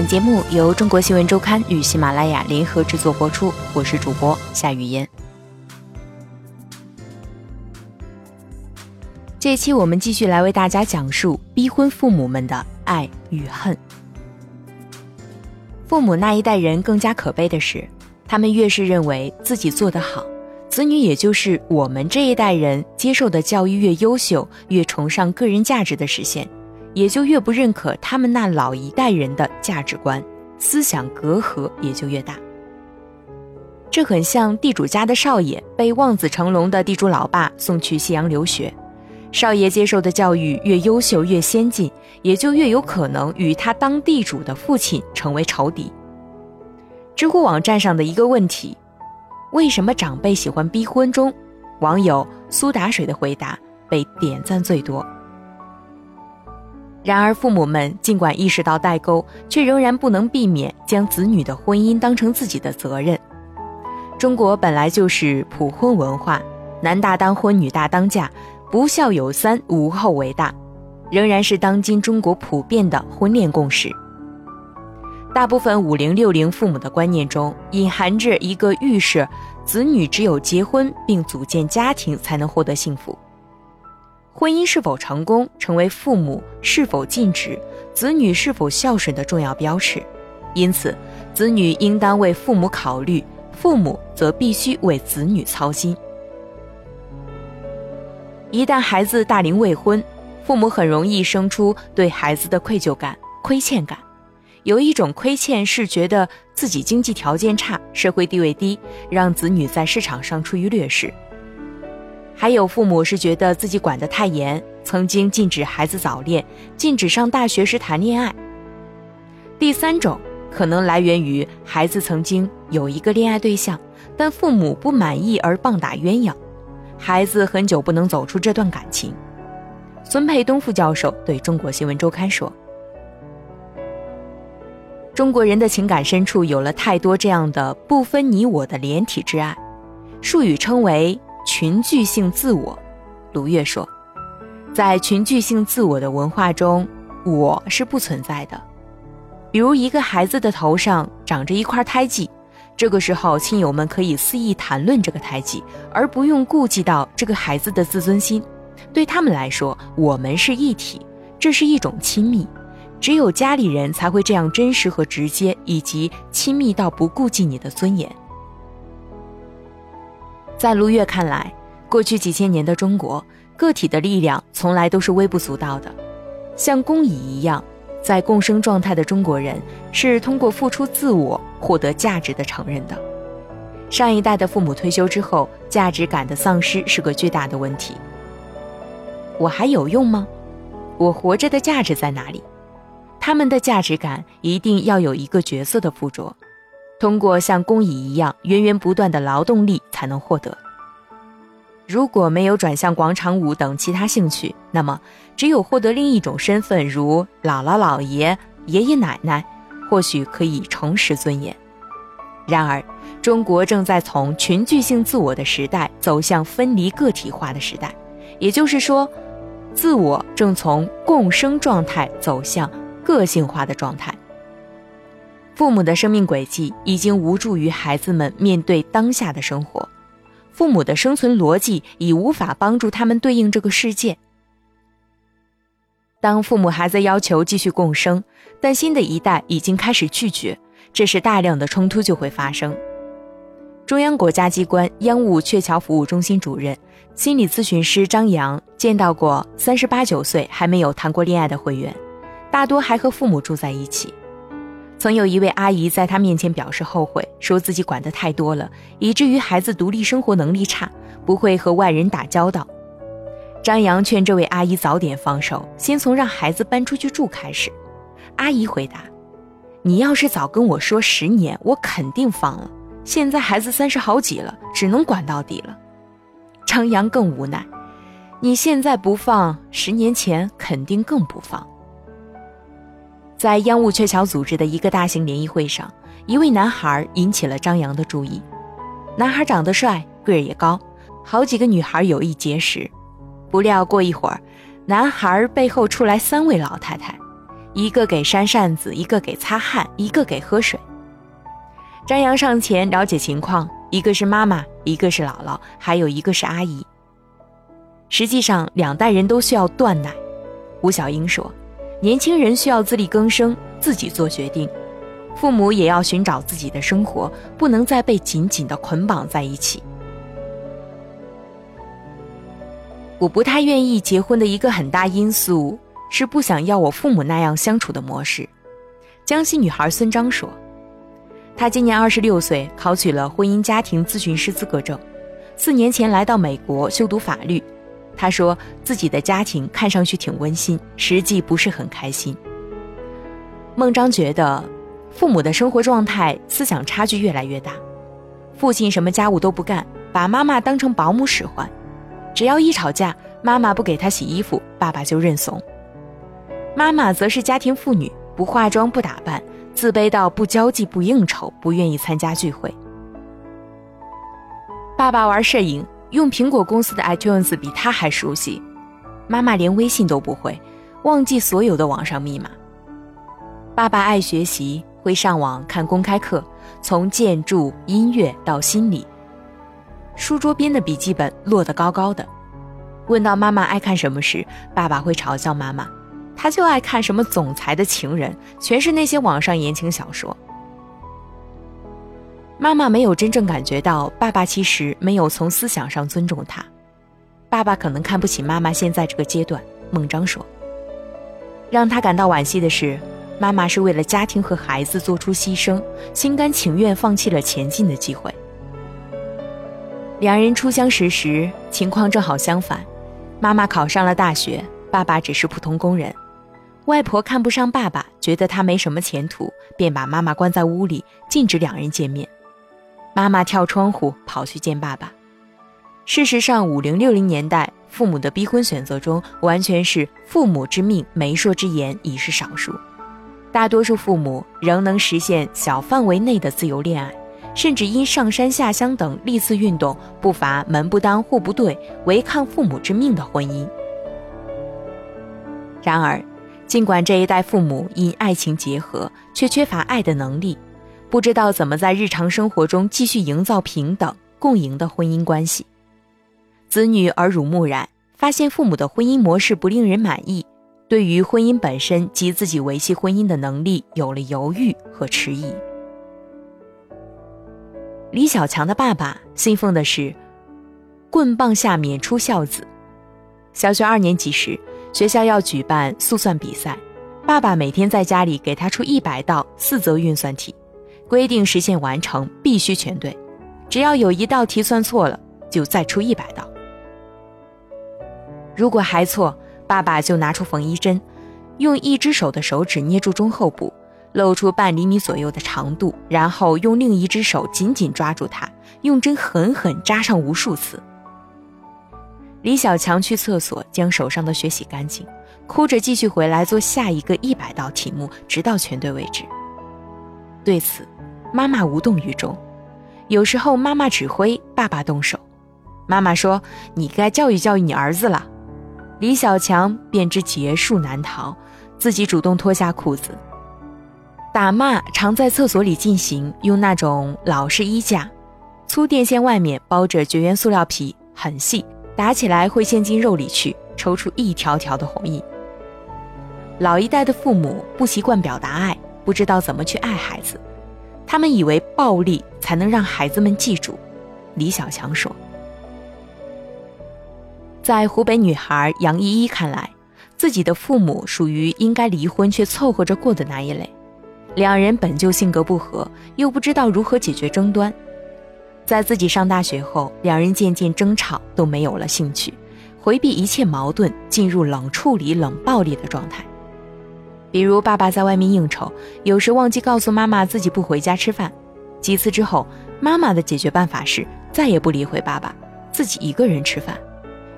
本节目由中国新闻周刊与喜马拉雅联合制作播出，我是主播夏雨嫣。这期我们继续来为大家讲述逼婚父母们的爱与恨。父母那一代人更加可悲的是，他们越是认为自己做得好，子女也就是我们这一代人接受的教育越优秀，越崇尚个人价值的实现。也就越不认可他们那老一代人的价值观，思想隔阂也就越大。这很像地主家的少爷被望子成龙的地主老爸送去西洋留学，少爷接受的教育越优秀越先进，也就越有可能与他当地主的父亲成为仇敌。知乎网站上的一个问题：为什么长辈喜欢逼婚？中，网友苏打水的回答被点赞最多。然而，父母们尽管意识到代沟，却仍然不能避免将子女的婚姻当成自己的责任。中国本来就是普婚文化，男大当婚，女大当嫁，不孝有三，无后为大，仍然是当今中国普遍的婚恋共识。大部分五零六零父母的观念中，隐含着一个预设：子女只有结婚并组建家庭，才能获得幸福。婚姻是否成功，成为父母是否尽职、子女是否孝顺的重要标尺。因此，子女应当为父母考虑，父母则必须为子女操心。一旦孩子大龄未婚，父母很容易生出对孩子的愧疚感、亏欠感。有一种亏欠是觉得自己经济条件差、社会地位低，让子女在市场上处于劣势。还有父母是觉得自己管得太严，曾经禁止孩子早恋，禁止上大学时谈恋爱。第三种可能来源于孩子曾经有一个恋爱对象，但父母不满意而棒打鸳鸯，孩子很久不能走出这段感情。孙佩东副教授对中国新闻周刊说：“中国人的情感深处有了太多这样的不分你我的连体之爱，术语称为。”群聚性自我，卢月说，在群聚性自我的文化中，我是不存在的。比如一个孩子的头上长着一块胎记，这个时候亲友们可以肆意谈论这个胎记，而不用顾及到这个孩子的自尊心。对他们来说，我们是一体，这是一种亲密。只有家里人才会这样真实和直接，以及亲密到不顾及你的尊严。在卢月看来，过去几千年的中国，个体的力量从来都是微不足道的，像工蚁一样，在共生状态的中国人是通过付出自我获得价值的承认的。上一代的父母退休之后，价值感的丧失是个巨大的问题。我还有用吗？我活着的价值在哪里？他们的价值感一定要有一个角色的附着。通过像工蚁一样源源不断的劳动力才能获得。如果没有转向广场舞等其他兴趣，那么只有获得另一种身份，如姥姥、姥爷、爷爷奶奶，或许可以重拾尊严。然而，中国正在从群聚性自我的时代走向分离个体化的时代，也就是说，自我正从共生状态走向个性化的状态。父母的生命轨迹已经无助于孩子们面对当下的生活，父母的生存逻辑已无法帮助他们对应这个世界。当父母还在要求继续共生，但新的一代已经开始拒绝，这时大量的冲突就会发生。中央国家机关央务鹊桥服务中心主任、心理咨询师张扬见到过三十八九岁还没有谈过恋爱的会员，大多还和父母住在一起。曾有一位阿姨在他面前表示后悔，说自己管得太多了，以至于孩子独立生活能力差，不会和外人打交道。张扬劝这位阿姨早点放手，先从让孩子搬出去住开始。阿姨回答：“你要是早跟我说十年，我肯定放了。现在孩子三十好几了，只能管到底了。”张扬更无奈：“你现在不放，十年前肯定更不放。”在央务鹊桥组织的一个大型联谊会上，一位男孩引起了张扬的注意。男孩长得帅，个儿也高，好几个女孩有意结识。不料过一会儿，男孩背后出来三位老太太，一个给扇扇子，一个给擦汗，一个给喝水。张扬上前了解情况，一个是妈妈，一个是姥姥，还有一个是阿姨。实际上，两代人都需要断奶。吴小英说：“年轻人需要自力更生，自己做决定；父母也要寻找自己的生活，不能再被紧紧的捆绑在一起。”我不太愿意结婚的一个很大因素是不想要我父母那样相处的模式。江西女孩孙章说：“她今年二十六岁，考取了婚姻家庭咨询师资格证，四年前来到美国修读法律。他说自己的家庭看上去挺温馨，实际不是很开心。”孟章觉得，父母的生活状态、思想差距越来越大。父亲什么家务都不干，把妈妈当成保姆使唤。只要一吵架，妈妈不给他洗衣服，爸爸就认怂。妈妈则是家庭妇女，不化妆不打扮，自卑到不交际不应酬，不愿意参加聚会。爸爸玩摄影，用苹果公司的 iTunes 比他还熟悉，妈妈连微信都不会，忘记所有的网上密码。爸爸爱学习，会上网看公开课，从建筑、音乐到心理。书桌边的笔记本落得高高的。问到妈妈爱看什么时，爸爸会嘲笑妈妈：“他就爱看什么总裁的情人，全是那些网上言情小说。”妈妈没有真正感觉到爸爸其实没有从思想上尊重她。爸爸可能看不起妈妈现在这个阶段。孟章说：“让他感到惋惜的是，妈妈是为了家庭和孩子做出牺牲，心甘情愿放弃了前进的机会。”两人初相识时，情况正好相反。妈妈考上了大学，爸爸只是普通工人。外婆看不上爸爸，觉得他没什么前途，便把妈妈关在屋里，禁止两人见面。妈妈跳窗户跑去见爸爸。事实上，五零六零年代，父母的逼婚选择中，完全是父母之命、媒妁之言，已是少数。大多数父母仍能实现小范围内的自由恋爱。甚至因上山下乡等历次运动，不乏门不当户不对、违抗父母之命的婚姻。然而，尽管这一代父母因爱情结合，却缺乏爱的能力，不知道怎么在日常生活中继续营造平等共赢的婚姻关系。子女耳濡目染，发现父母的婚姻模式不令人满意，对于婚姻本身及自己维系婚姻的能力有了犹豫和迟疑。李小强的爸爸信奉的是“棍棒下免出孝子”。小学二年级时，学校要举办速算比赛，爸爸每天在家里给他出一百道四则运算题，规定实现完成必须全对，只要有一道题算错了，就再出一百道。如果还错，爸爸就拿出缝衣针，用一只手的手指捏住中后部。露出半厘米左右的长度，然后用另一只手紧紧抓住它，用针狠狠扎上无数次。李小强去厕所将手上的血洗干净，哭着继续回来做下一个一百道题目，直到全对为止。对此，妈妈无动于衷。有时候妈妈指挥，爸爸动手。妈妈说：“你该教育教育你儿子了。”李小强便知劫数难逃，自己主动脱下裤子。打骂常在厕所里进行，用那种老式衣架，粗电线外面包着绝缘塑料皮，很细，打起来会陷进肉里去，抽出一条条的红印。老一代的父母不习惯表达爱，不知道怎么去爱孩子，他们以为暴力才能让孩子们记住。李小强说，在湖北女孩杨依依看来，自己的父母属于应该离婚却凑合着过的那一类。两人本就性格不合，又不知道如何解决争端。在自己上大学后，两人渐渐争吵都没有了兴趣，回避一切矛盾，进入冷处理、冷暴力的状态。比如，爸爸在外面应酬，有时忘记告诉妈妈自己不回家吃饭。几次之后，妈妈的解决办法是再也不理会爸爸，自己一个人吃饭。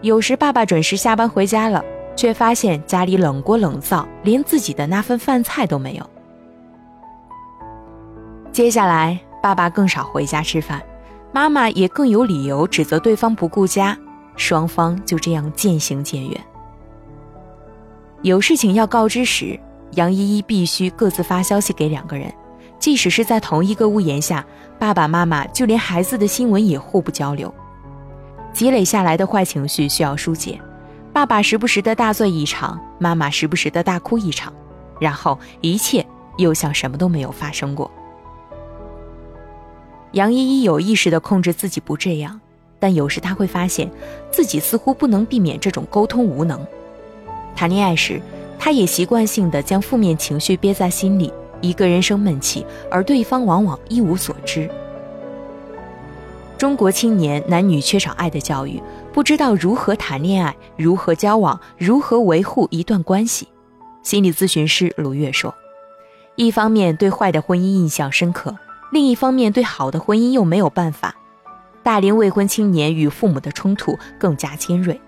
有时爸爸准时下班回家了，却发现家里冷锅冷灶，连自己的那份饭菜都没有。接下来，爸爸更少回家吃饭，妈妈也更有理由指责对方不顾家，双方就这样渐行渐远。有事情要告知时，杨依依必须各自发消息给两个人，即使是在同一个屋檐下，爸爸妈妈就连孩子的新闻也互不交流。积累下来的坏情绪需要疏解，爸爸时不时的大醉一场，妈妈时不时的大哭一场，然后一切又像什么都没有发生过。杨依依有意识地控制自己不这样，但有时她会发现，自己似乎不能避免这种沟通无能。谈恋爱时，他也习惯性的将负面情绪憋在心里，一个人生闷气，而对方往往一无所知。中国青年男女缺少爱的教育，不知道如何谈恋爱，如何交往，如何维护一段关系。心理咨询师卢月说：“一方面对坏的婚姻印象深刻。”另一方面，对好的婚姻又没有办法。大龄未婚青年与父母的冲突更加尖锐。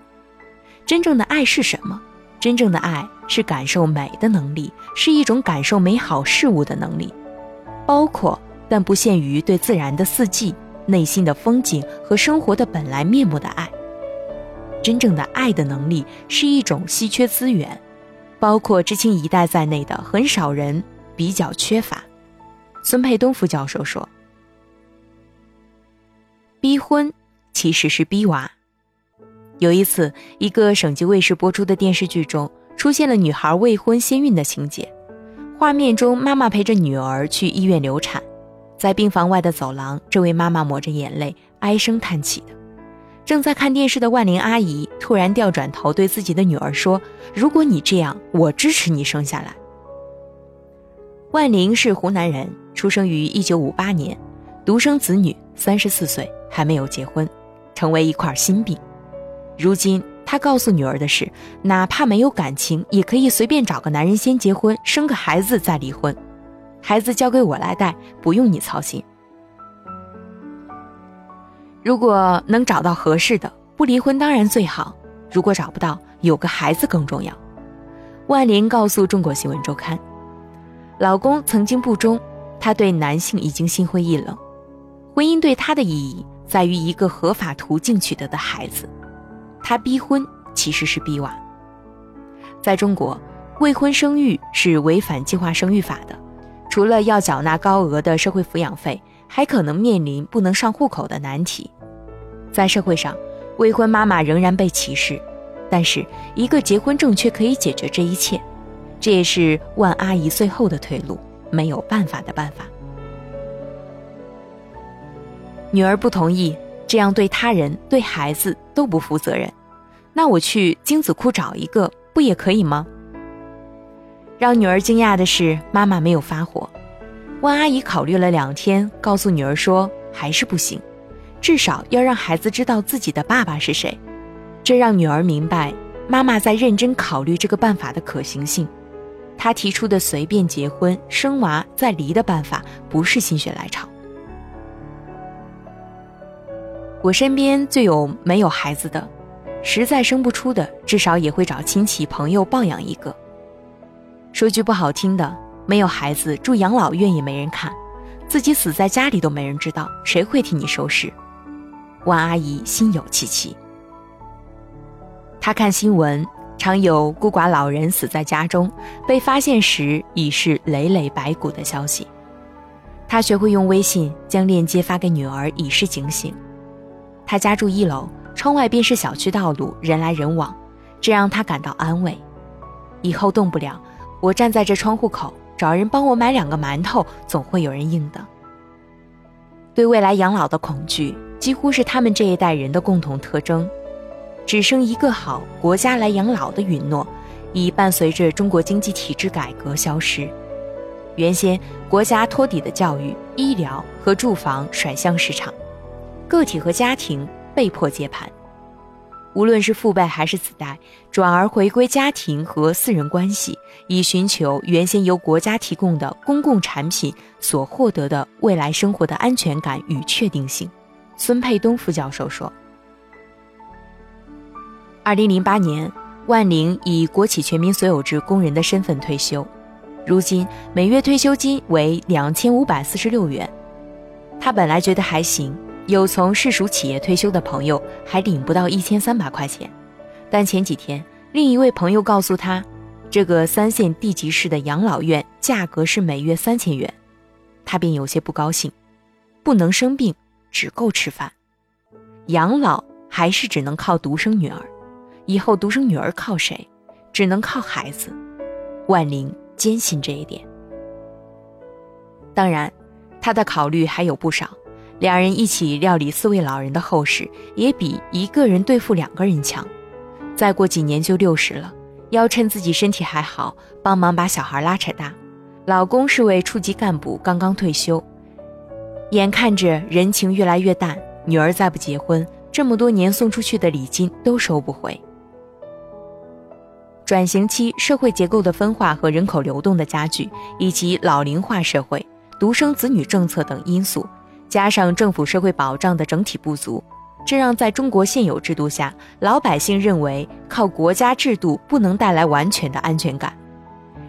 真正的爱是什么？真正的爱是感受美的能力，是一种感受美好事物的能力，包括但不限于对自然的四季、内心的风景和生活的本来面目的爱。真正的爱的能力是一种稀缺资源，包括知青一代在内的很少人比较缺乏。孙佩东副教授说：“逼婚其实是逼娃。有一次，一个省级卫视播出的电视剧中，出现了女孩未婚先孕的情节。画面中，妈妈陪着女儿去医院流产，在病房外的走廊，这位妈妈抹着眼泪，唉声叹气的。正在看电视的万玲阿姨突然调转头，对自己的女儿说：‘如果你这样，我支持你生下来。’万玲是湖南人。”出生于一九五八年，独生子女，三十四岁还没有结婚，成为一块心病。如今他告诉女儿的是，哪怕没有感情，也可以随便找个男人先结婚，生个孩子再离婚，孩子交给我来带，不用你操心。如果能找到合适的，不离婚当然最好；如果找不到，有个孩子更重要。万林告诉中国新闻周刊，老公曾经不忠。他对男性已经心灰意冷，婚姻对他的意义在于一个合法途径取得的孩子，他逼婚其实是逼娃。在中国，未婚生育是违反计划生育法的，除了要缴纳高额的社会抚养费，还可能面临不能上户口的难题。在社会上，未婚妈妈仍然被歧视，但是一个结婚证却可以解决这一切，这也是万阿姨最后的退路。没有办法的办法。女儿不同意，这样对他人、对孩子都不负责任。那我去精子库找一个，不也可以吗？让女儿惊讶的是，妈妈没有发火。万阿姨考虑了两天，告诉女儿说，还是不行，至少要让孩子知道自己的爸爸是谁。这让女儿明白，妈妈在认真考虑这个办法的可行性。她提出的随便结婚、生娃再离的办法，不是心血来潮。我身边就有没有孩子的，实在生不出的，至少也会找亲戚朋友抱养一个。说句不好听的，没有孩子住养老院也没人看，自己死在家里都没人知道，谁会替你收拾？万阿姨心有戚戚。她看新闻。常有孤寡老人死在家中，被发现时已是累累白骨的消息。他学会用微信将链接发给女儿，以示警醒。他家住一楼，窗外便是小区道路，人来人往，这让他感到安慰。以后动不了，我站在这窗户口，找人帮我买两个馒头，总会有人应的。对未来养老的恐惧，几乎是他们这一代人的共同特征。只生一个好国家来养老的允诺，已伴随着中国经济体制改革消失。原先国家托底的教育、医疗和住房甩向市场，个体和家庭被迫接盘。无论是父辈还是子代，转而回归家庭和私人关系，以寻求原先由国家提供的公共产品所获得的未来生活的安全感与确定性。孙佩东副教授说。二零零八年，万宁以国企全民所有制工人的身份退休，如今每月退休金为两千五百四十六元。他本来觉得还行，有从市属企业退休的朋友还领不到一千三百块钱，但前几天另一位朋友告诉他，这个三线地级市的养老院价格是每月三千元，他便有些不高兴，不能生病，只够吃饭，养老还是只能靠独生女儿，以后独生女儿靠谁？只能靠孩子。万灵坚信这一点。当然，他的考虑还有不少。两人一起料理四位老人的后事，也比一个人对付两个人强。再过几年就六十了，要趁自己身体还好，帮忙把小孩拉扯大。老公是位处级干部，刚刚退休，眼看着人情越来越淡，女儿再不结婚，这么多年送出去的礼金都收不回。转型期社会结构的分化和人口流动的加剧，以及老龄化社会、独生子女政策等因素。加上政府社会保障的整体不足，这让在中国现有制度下，老百姓认为靠国家制度不能带来完全的安全感。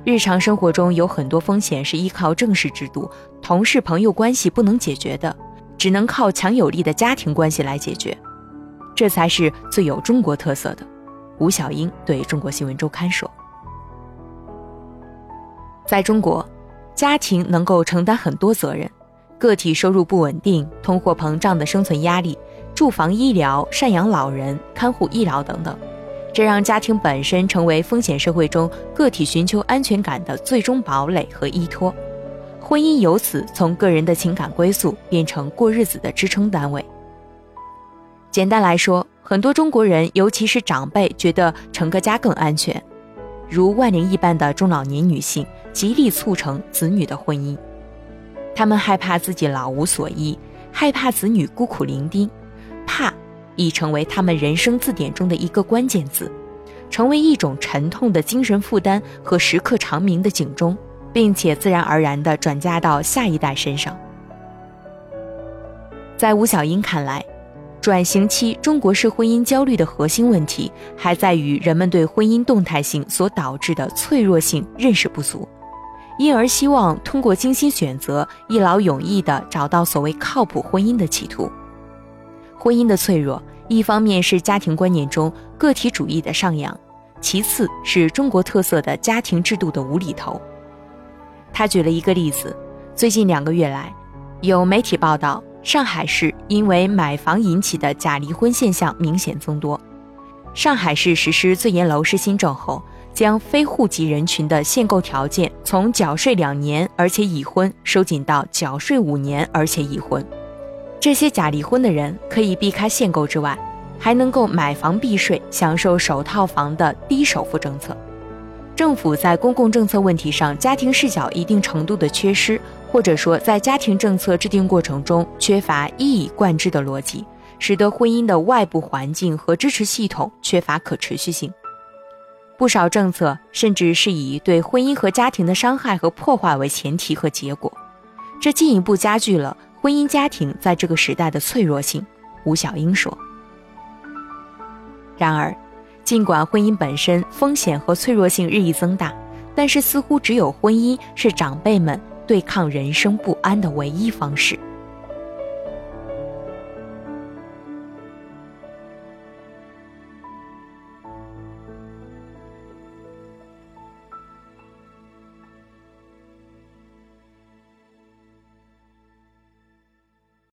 日常生活中有很多风险是依靠正式制度、同事朋友关系不能解决的，只能靠强有力的家庭关系来解决，这才是最有中国特色的。吴小英对中国新闻周刊说：“在中国，家庭能够承担很多责任。”个体收入不稳定、通货膨胀的生存压力、住房、医疗、赡养老人、看护医疗等等，这让家庭本身成为风险社会中个体寻求安全感的最终堡垒和依托。婚姻由此从个人的情感归宿变成过日子的支撑单位。简单来说，很多中国人，尤其是长辈，觉得成个家更安全，如万灵一般的中老年女性，极力促成子女的婚姻。他们害怕自己老无所依，害怕子女孤苦伶仃，怕已成为他们人生字典中的一个关键字，成为一种沉痛的精神负担和时刻长鸣的警钟，并且自然而然地转嫁到下一代身上。在吴小英看来，转型期中国式婚姻焦虑的核心问题还在于人们对婚姻动态性所导致的脆弱性认识不足。因而希望通过精心选择，一劳永逸地找到所谓靠谱婚姻的企图。婚姻的脆弱，一方面是家庭观念中个体主义的上扬，其次是中国特色的家庭制度的无厘头。他举了一个例子：最近两个月来，有媒体报道，上海市因为买房引起的假离婚现象明显增多。上海市实施最严楼市新政后。将非户籍人群的限购条件从缴税两年而且已婚收紧到缴税五年而且已婚。这些假离婚的人可以避开限购之外，还能够买房避税，享受首套房的低首付政策。政府在公共政策问题上家庭视角一定程度的缺失，或者说在家庭政策制定过程中缺乏一以贯之的逻辑，使得婚姻的外部环境和支持系统缺乏可持续性。不少政策甚至是以对婚姻和家庭的伤害和破坏为前提和结果，这进一步加剧了婚姻家庭在这个时代的脆弱性。吴小英说。然而，尽管婚姻本身风险和脆弱性日益增大，但是似乎只有婚姻是长辈们对抗人生不安的唯一方式。